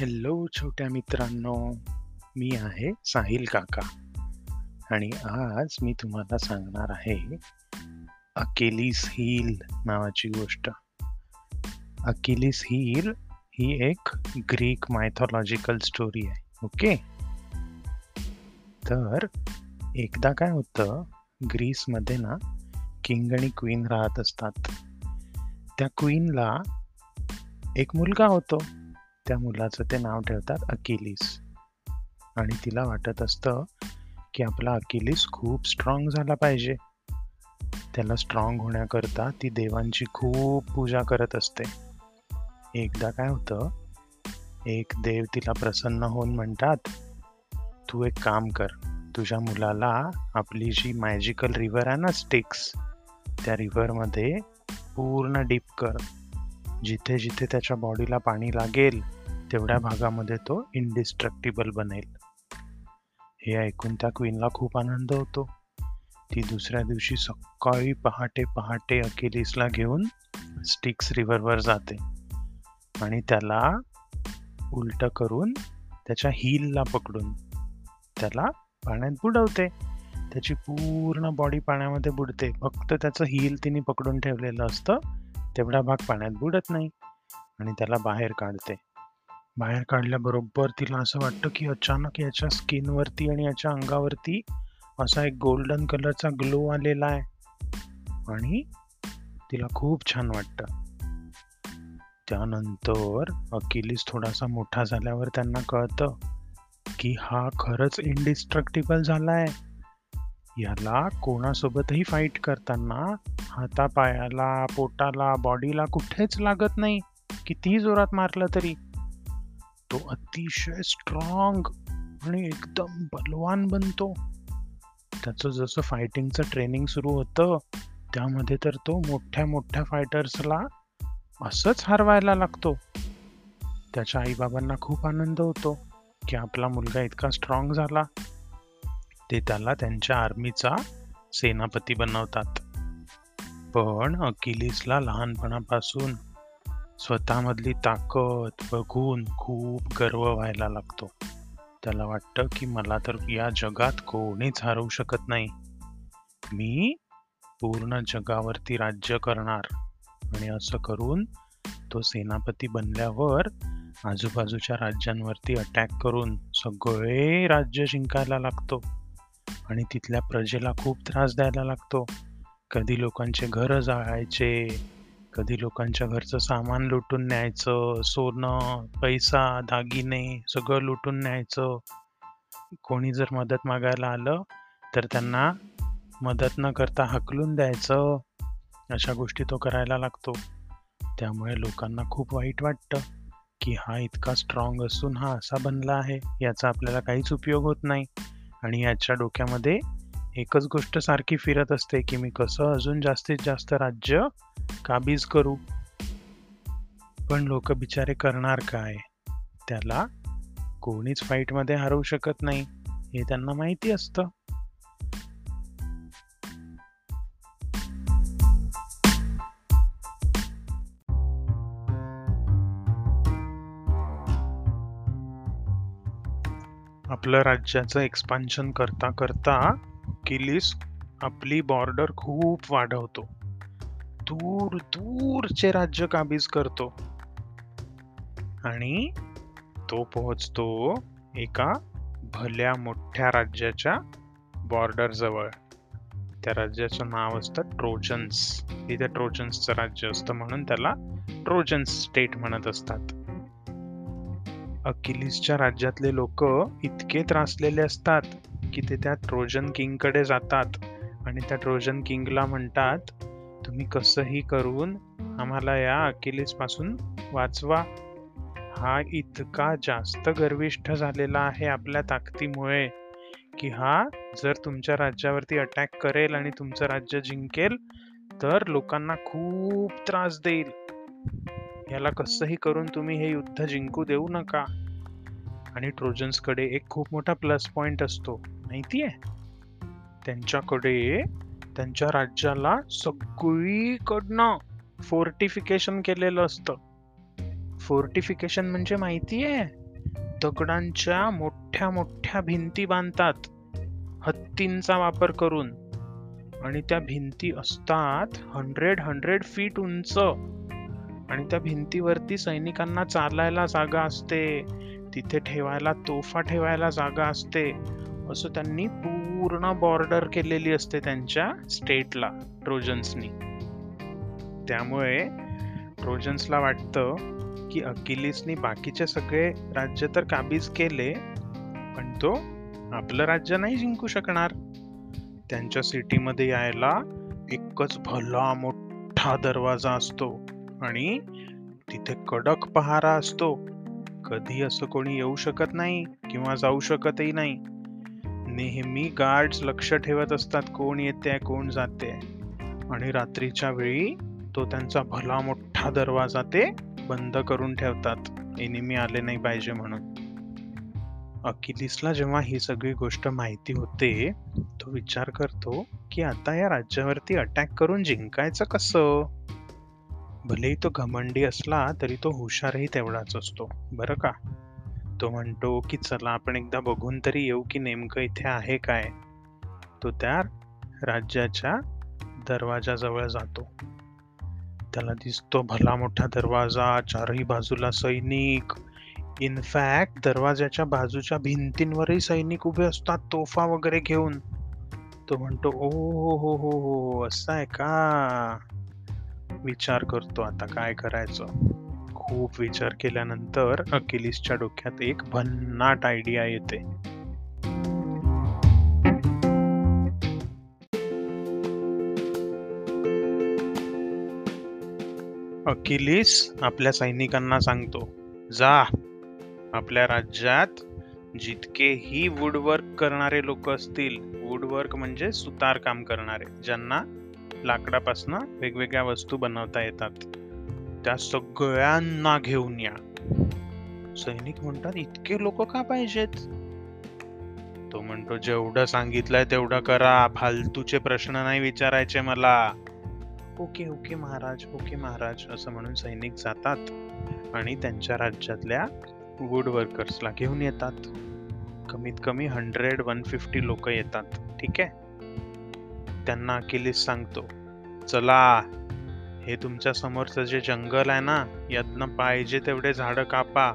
Hello छोट्या मित्रांनो. मी आहे साहिल काका. आणि आज मी तुम्हाला सांगणार आहे अकेलीस हिल नावाची गोष्ट. अकेलीस हिल ही एक ग्रीक मायथॉलॉजिकल स्टोरी आहे ओके? तर एकदा काय होतं ग्रीसमध्ये ना किंग आणि क्वीन राहत असतात. त्या क्वीनला एक मुलगा होतो. त्या मुलाचं ते नाव ठेवतात अकिलीस. आणि तिला वाटत असतं की आपला अकिलीस खूप स्ट्रॉंग झाला पाहिजे. त्याला स्ट्रॉंग होण्याकरता ती देवांची खूप पूजा करत असते. एकदा काय होतं एक देव तिला प्रसन्न होऊन म्हणतात तू एक काम कर तुझ्या मुलाला आपली जी मॅजिकल रिव्हर आहे ना स्टिक्स त्या रिव्हरमध्ये पूर्ण डीप कर. जिथे जिथे त्याच्या बॉडीला पाणी लागेल तेवढ्या भागामध्ये तो इनडिस्ट्रक्टिबल बनेल. हे ऐकून त्या क्वीनला खूप आनंद होतो. ती दुसऱ्या दिवशी सकाळी पहाटे पहाटे अकेलीसला घेऊन स्टिक्स रिव्हरवर जाते. आणि त्याला उलट करून त्याच्या हिलला पकडून त्याला पाण्यात बुडवते. त्याची पूर्ण बॉडी पाण्यामध्ये बुडते. फक्त त्याचं हिल तिने पकडून ठेवलेलं असतं. तेवढा भाग पाण्यात बुडत नाही. आणि त्याला बाहेर काढते. बाहेर काढल्याबरोबर तिला असं वाटतं की अचानक याच्या स्किनवरती आणि याच्या अंगावरती असा एक गोल्डन कलरचा ग्लो आलेला आहे. आणि तिला खूप छान वाटतं. त्यानंतर अकिलीस थोडासा मोठा झाल्यावर त्यांना कळतं की हा खरंच इनडिस्ट्रक्टिबल झालाय. याला कोणासोबतही फाईट करताना हातापायाला पोटाला बॉडीला कुठेच लागत नाही. कितीही जोरात मारलं तरी. तो अतिशय स्ट्रॉंग आणि एकदम बलवान बनतो. त्याचं जसं फायटिंगचं ट्रेनिंग सुरू होतं त्यामध्ये तर तो मोठ्या मोठ्या फायटर्सला असंच हरवायला लागतो. त्याच्या आईबाबांना खूप आनंद होतो की आपला मुलगा इतका स्ट्रॉंग झाला. ते त्याला त्यांच्या आर्मीचा सेनापती बनवतात. पण अकिलीसला लहानपणापासून स्वतःमधली ताकद बघून खूप गर्व व्हायला लागतो. त्याला वाटतं की मला तर या जगात कोणीच हरवू शकत नाही. मी पूर्ण जगावरती राज्य करणार आणि असं करून तो सेनापती बनल्यावर आजूबाजूच्या राज्यांवरती अटॅक करून सगळे राज्य जिंकायला लागतो. आणि तिथल्या प्रजेला खूप त्रास द्यायला लागतो. कधी लोकांचे घर जाळायचे कधी लोकांच्या घरचं सामान लुटून न्यायचं सोनं पैसा दागिने सगळं लुटून न्यायचं. कोणी जर मदत मागायला आलं तर त्यांना मदत न करता हकलून द्यायचं. अशा गोष्टी तो करायला लागतो. त्यामुळे लोकांना खूप वाईट वाटतं की हा इतका स्ट्रॉंग असून हा असा बनला आहे याचा आपल्याला काहीच उपयोग होत नाही. आणि याच्या डोक्यामध्ये एकच गोष्ट सारखी फिरत असते की मी कसं अजून जास्तीत जास्त राज्य काबीज करू? पण लोक बिचारे करणार काय? त्याला कोणीच फाईटमध्ये हरवू शकत नाही. हे त्यांना माहिती असतं. आपलं राज्याचं एक्सपान्शन करता करता किलीस आपली बॉर्डर खूप वाढवतो. दूर दूरचे राज्य काबीज करतो. आणि तो पोहोचतो एका भल्या मोठ्या राज्याच्या बॉर्डर जवळ. त्या राज्याचं नाव असतं ट्रोजन्स इथे ट्रोजन्सचं राज्य असतं म्हणून त्याला ट्रोजन्स स्टेट म्हणत असतात. अकिलीसच्या राज्यातले लोक इतके त्रासलेले असतात. की ते त्या ट्रोजन किंगकडे जातात आणि त्या ट्रोजन किंगला म्हणतात तुम्ही कसंही करून आम्हाला या अकिलीसपासून वाचवा. हा इतका जास्त गर्विष्ठ झालेला आहे आपल्या ताकदीमुळे की हा जर तुमच्या राज्यावरती अटॅक करेल आणि तुमचं राज्य जिंकेल तर लोकांना खूप त्रास देईल. याला कसंही करून तुम्ही हे युद्ध जिंकू देऊ नका. आणि ट्रोजन्सकडे एक खूप मोठा प्लस पॉइंट असतो. माहितीये? त्यांच्याकडे त्यांच्या राज्याला सगळीकडनं फोर्टिफिकेशन केलेलं असतं. फोर्टिफिकेशन म्हणजे माहितीये? दगडांच्या मोठ्या मोठ्या भिंती बांधतात हत्तींचा वापर करून. आणि त्या भिंती असतात हंड्रेड हंड्रेड फीट उंच. आणि त्या भिंतीवरती सैनिकांना चालायला जागा असते. तिथे ठेवायला तोफा ठेवायला जागा असते. असं त्यांनी पूर्ण बॉर्डर केलेली असते त्यांच्या स्टेटला ट्रोजन्सनी त्यामुळे ट्रोजन्सला वाटतं की अकिलिसनी बाकीचे सगळे राज्य तर काबीज केले पण तो आपलं राज्य नाही जिंकू शकणार. त्यांच्या सिटीमध्ये यायला एकच भला मोठा दरवाजा असतो आणि तिथे कडक पहारा असतो. कधी असं कोणी येऊ शकत नाही किंवा जाऊ शकतही नाही. नेहमी गार्ड्स लक्ष ठेवत असतात कोण येते कोण जाते. आणि रात्रीच्या वेळी तो त्यांचा भला मोठा दरवाजा ते बंद करून ठेवतात. एनिमी आले नाही पाहिजे म्हणून. अकिलिसला जेव्हा ही सगळी गोष्ट माहिती होते तो विचार करतो की आता या राज्यावरती अटॅक करून जिंकायचं कसं? भलेही तो घमंडी असला तरी तो हुशारही तेवढाच असतो. बरं का? तो म्हणतो की चला आपण एकदा बघून तरी येऊ की नेमकं इथे आहे काय. तो त्या राज्याच्या दरवाजाजवळ जातो. त्याला दिसतो भला मोठा दरवाजा चारही बाजूला सैनिक. इनफॅक्ट दरवाजाच्या बाजूच्या भिंतींवरही सैनिक उभे असतात तोफा वगैरे घेऊन. तो म्हणतो ओ हो हो हो हो असं आहे का? विचार करतो आता काय करायचं? खूप विचार केल्यानंतर अकिलिसच्या डोक्यात एक भन्नाट आयडिया येते. अकिलिस आपल्या सैनिकांना सांगतो जा आपल्या राज्यात जितकेही वुडवर्क करणारे लोक असतील वुडवर्क म्हणजे सुतार काम करणारे ज्यांना लाकडापासून वेगवेगळ्या वस्तू बनवता येतात. त्या सगळ्यांना घेऊन या. सैनिक म्हणतात इतके लोक का पाहिजेत? तो म्हणतो जेवढं सांगितलंय तेवढं करा. फालतूचे प्रश्न नाही विचारायचे मला. ओके ओके महाराज ओके महाराज असं म्हणून सैनिक जातात आणि त्यांच्या राज्यातल्या वुड वर्कर्सला घेऊन येतात. कमीत कमी हंड्रेड वन फिफ्टी लोक येतात. ठीक आहे? त्यांना अकिलीस सांगतो चला हे तुमच्या समोरचं जे जंगल आहे ना यातनं पाहिजे तेवढे झाडं कापा.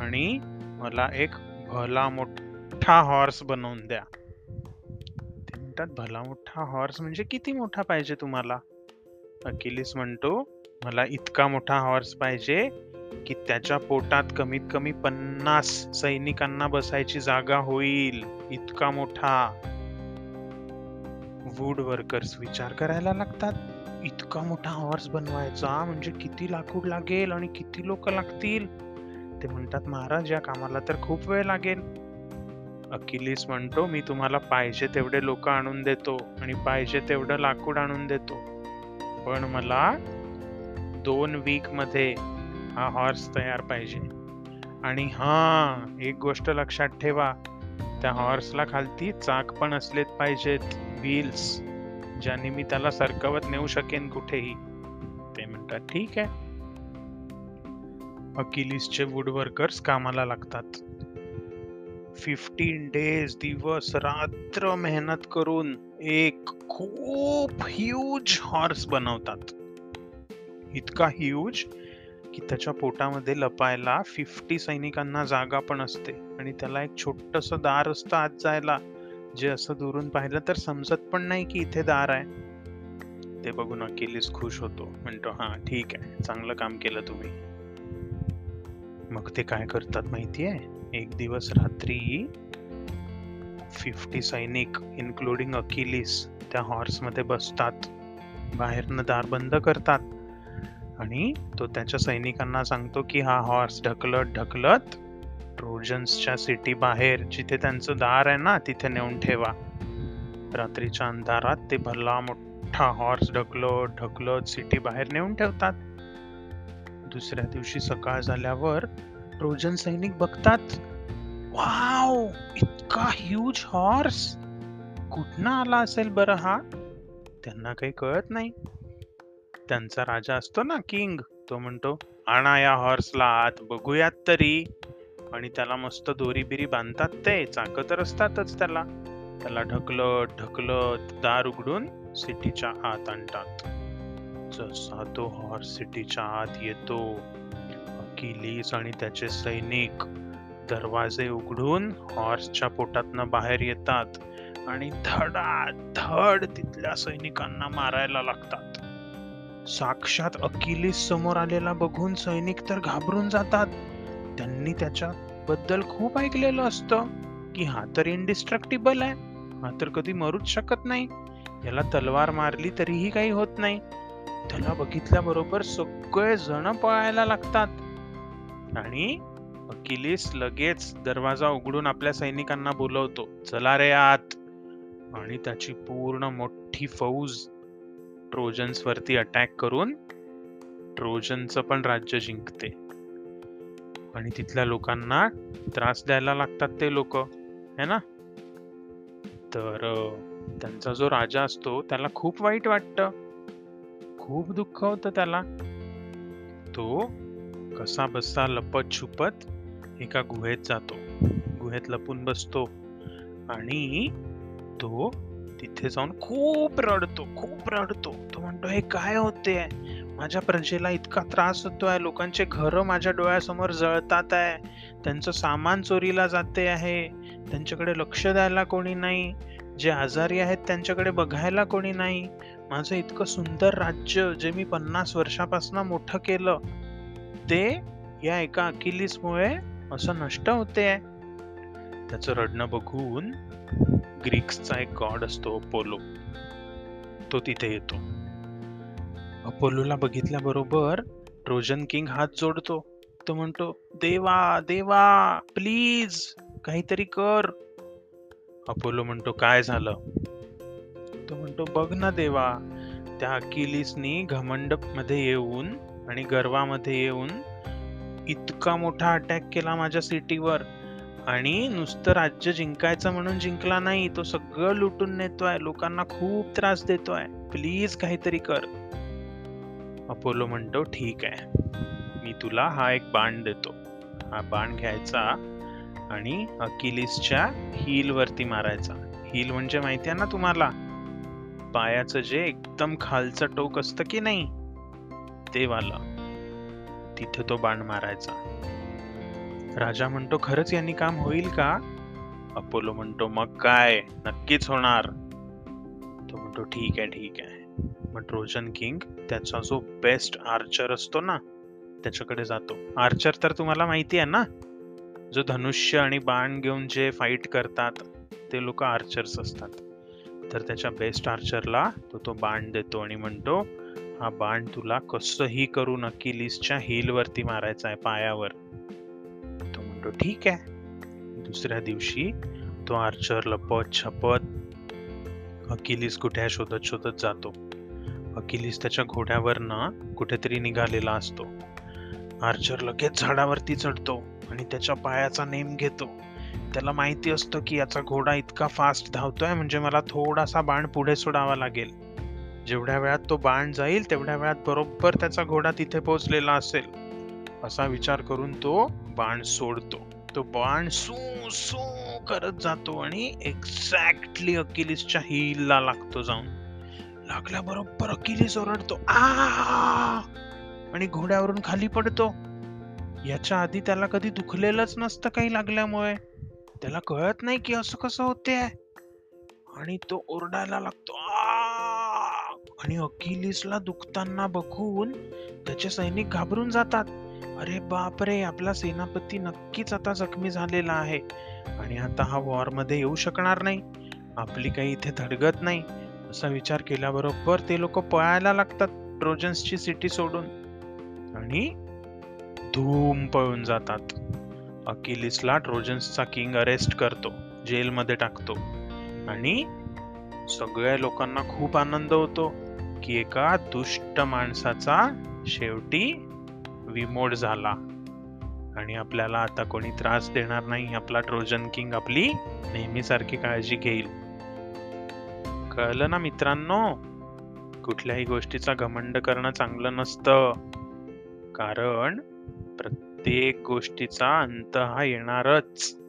आणि मला एक भला मोठा हॉर्स बनवून द्या. ते म्हणतात भला मोठा हॉर्स म्हणजे किती मोठा पाहिजे तुम्हाला? अकिलीस म्हणतो मला इतका मोठा हॉर्स पाहिजे की त्याच्या पोटात कमीत कमी पन्नास सैनिकांना बसायची जागा होईल. इतका मोठा. वूड वर्कर्स विचार करायला लागतात. इतका मोठा हॉर्स बनवायचा म्हणजे किती लाकूड लागेल आणि किती लोक लागतील? ते म्हणतात महाराज या कामाला तर खूप वेळ लागेल. अकिलीस म्हणतो मी तुम्हाला पाहिजे तेवढे लोक आणून देतो आणि पाहिजे तेवढं लाकूड आणून देतो. पण मला दोन वीकमध्ये हा हॉर्स तयार पाहिजे. आणि हा एक गोष्ट लक्षात ठेवा त्या हॉर्सला खालती चाक पण असलेत पाहिजेत व्हील्स ज्याने मी त्याला सरकवत नेऊ शकेन कुठेही. ते म्हणतात ठीक आहे. अकिलिसचे वुडवर्कर्स कामाला लागतात. फिफ्टीन डेज दिवस रात्र मेहनत करून एक खूप ह्यूज हॉर्स बनवतात. इतका ह्यूज की त्याच्या पोटामध्ये लपायला फिफ्टी सैनिकांना जागा पण असते आणि त्याला एक छोटस दार असतं आत जायला. जे असं दुरून पाहिलं तर समजत पण नाही की इथे दार आहे. ते बघून अकिलीस खुश होतो. म्हणतो हा ठीक आहे. चांगलं काम केलं तुम्ही. मग ते काय करतात माहितीये? एक दिवस रात्री फिफ्टी सैनिक इन्क्लुडिंग अकिलीस त्या हॉर्समध्ये बसतात. बाहेरनं दार बंद करतात. आणि तो त्याच्या सैनिकांना सांगतो की हा हॉर्स ढकलत ढकलत ट्रोजन्सच्या सिटी बाहेर जिथे त्यांचं दार आहे ना तिथे नेऊन ठेवा. रात्रीच्या अंधारात ते भला मोठा हॉर्स ढकलत ढकलत सिटी बाहेर नेऊन ठेवतात. दुसऱ्या दिवशी सकाळ झाल्यावर ट्रोजन सैनिक बघतात वाव इतका ह्यूज हॉर्स कुठनं आला असेल बरं हा? त्यांना काही कळत नाही. त्यांचा राजा असतो ना किंग तो म्हणतो आणा या हॉर्सला आत बघूयात तरी. आणि त्याला मस्त दोरी बिरी बांधतात ते चाक तर असतातच त्याला. त्याला ढकलत ढकलत दार उघडून सिटीच्या आत आणतात. जसा तो हॉर्स सिटीच्या आत येतो. अकिलीस आणि त्याचे सैनिक दरवाजे उघडून हॉर्सच्या पोटातनं बाहेर येतात आणि धड तिथल्या सैनिकांना मारायला लागतात. साक्षात अकिलीस समोर आलेला बघून सैनिक तर घाबरून जातात. त्यांनी त्याच्या बद्दल खूप ऐकलेलं असतं की हा तर इनडिस्ट्रक्टिबल आहे. हा तर कधी मरूच शकत नाही. याला तलवार मारली तरीही काही होत नाही. त्याला बघितल्याबरोबर सगळे जण पळायला लागतात. आणि अकिलीस लगेच दरवाजा उघडून आपल्या सैनिकांना बोलवतो चला रे आत. आणि त्याची पूर्ण मोठी फौज ट्रोजन्स वरती अटॅक करून ट्रोजनचं पण राज्य जिंकते. आणि तिथल्या लोकांना त्रास द्यायला लागतात ते लोक है ना? तर त्यांचा जो राजा असतो त्याला खूप वाईट वाटतं. खूप दुःख होतं त्याला. तो कसा बसा लपत छुपत एका गुहेत जातो. गुहेत लपून बसतो आणि तो तिथे जाऊन खूप रडतो खूप रडतो. तो म्हणतो हे काय होते माझ्या प्रजेला इतका त्रास होतोय. लोकांचे घरं माझ्या डोळ्यासमोर जळतात आहे. त्यांचं सामान चोरीला जाते आहे. त्यांच्याकडे लक्ष द्यायला कोणी नाही. जे आजारी आहेत त्यांच्याकडे बघायला कोणी नाही. माझं इतकं सुंदर राज्य जे मी पन्नास वर्षापासून मोठं केलं ते या एका अकिलीसमुळे असं नष्ट होते. त्याचं रडणं बघून ग्रीक्सचा एक गॉड असतो अपोलो. तो तिथे येतो. अपोलोला बघितल्याबरोबर ट्रोजन किंग हात जोडतो. तो म्हणतो देवा देवा प्लीज काहीतरी कर. अपोलो म्हणतो काय झालं? तो म्हणतो बघ ना देवा त्या अकिलीसनी घमंडमध्ये येऊन आणि गर्वामध्ये येऊन इतका मोठा अटॅक केला माझ्या सिटीवर आणि नुसतं राज्य जिंकायचं म्हणून जिंकला नाही तो सगळं लुटून नेतोय लोकांना खूप त्रास देतोय. प्लीज काहीतरी कर. अपोलो म्हणतो ठीक आहे. मी तुला हा एक बाण देतो. हा बाण घ्यायचा आणि अकिलिसच्या हिलवरती मारायचा. हिल म्हणजे माहिती आहे ना तुम्हाला? पायाचं जे एकदम खालचं टोक असतं की नाही? ते वाला. तिथे तो बाण मारायचा. राजा म्हणतो खरंच यांनी काम होईल का? अपोलो म्हणतो मग काय? नक्कीच होणार. तो म्हणतो ठीक आहे ठीक आहे. मग ट्रोजन किंग त्याचा जो बेस्ट आर्चर असतो ना त्याच्याकडे जातो. आर्चर तर तुम्हाला माहिती आहे ना? जो धनुष्य आणि बाण घेऊन जे फाईट करतात ते लोक आर्चर्स असतात. तर त्याच्या बेस्ट आर्चरला तो तो बाण देतो आणि म्हणतो हा बाण तुला कसंही करू नक्की लिस्टच्या हिलवरती मारायचा आहे पायावर. तो म्हणतो ठीक आहे. दुसऱ्या दिवशी तो आर्चर लपत छपत अकिलीस कुठे शोधत शोधत जातो. अकिलीस त्याच्या घोड्यावरनं कुठेतरी निघालेला असतो. आर्चर लगेच झाडावरती चढतो आणि त्याच्या पायाचा नेम घेतो. त्याला माहिती असतं की याचा घोडा इतका फास्ट धावतोय म्हणजे मला थोडासा बाण पुढे सोडावा लागेल. जेवढ्या वेळात तो बाण जाईल तेवढ्या वेळात बरोबर त्याचा घोडा तिथे पोहोचलेला असेल. असा विचार करून तो बाण सोडतो. तो बाण सू सू करत जातो आणि एक्झॅक्टली अकिलीसच्या हिलला लागतो जाऊन. लागल्याबरोबर अकिलीस ओरडतो आ! आणि घोड्यावरून खाली पडतो. याच्या आधी त्याला कधी दुखलेलंच नसतं काही लागल्यामुळे. त्याला कळत नाही की असं कसं होते आणि तो ओरडायला लागतो आणि अकिलीसला दुखताना बघून त्याचे सैनिक घाबरून जातात. अरे बापरे आपला सेनापती नक्कीच आता जखमी झालेला आहे आणि आता हा वॉरमध्ये येऊ शकणार नाही. आपली काही इथे धडगत नाही. असा विचार केल्याबरोबर ते लोक पळायला लागतात ट्रोजन्सची सिटी सोडून. आणि धूम पळून जातात. अकिलिसला ट्रोजन्सचा किंग अरेस्ट करतो जेलमध्ये टाकतो. आणि सगळ्या लोकांना खूप आनंद होतो की एका दुष्ट माणसाचा शेवटी विमोड झाला. आणि आपल्याला आता कोणी त्रास देणार नाही आपला ट्रोजन किंग आपली नेहमीसारखी काळजी घेईल. कळलं ना मित्रांनो? कुठल्याही गोष्टीचा घमंड करणं चांगलं नसतं. कारण प्रत्येक गोष्टीचा अंत हा येणारच.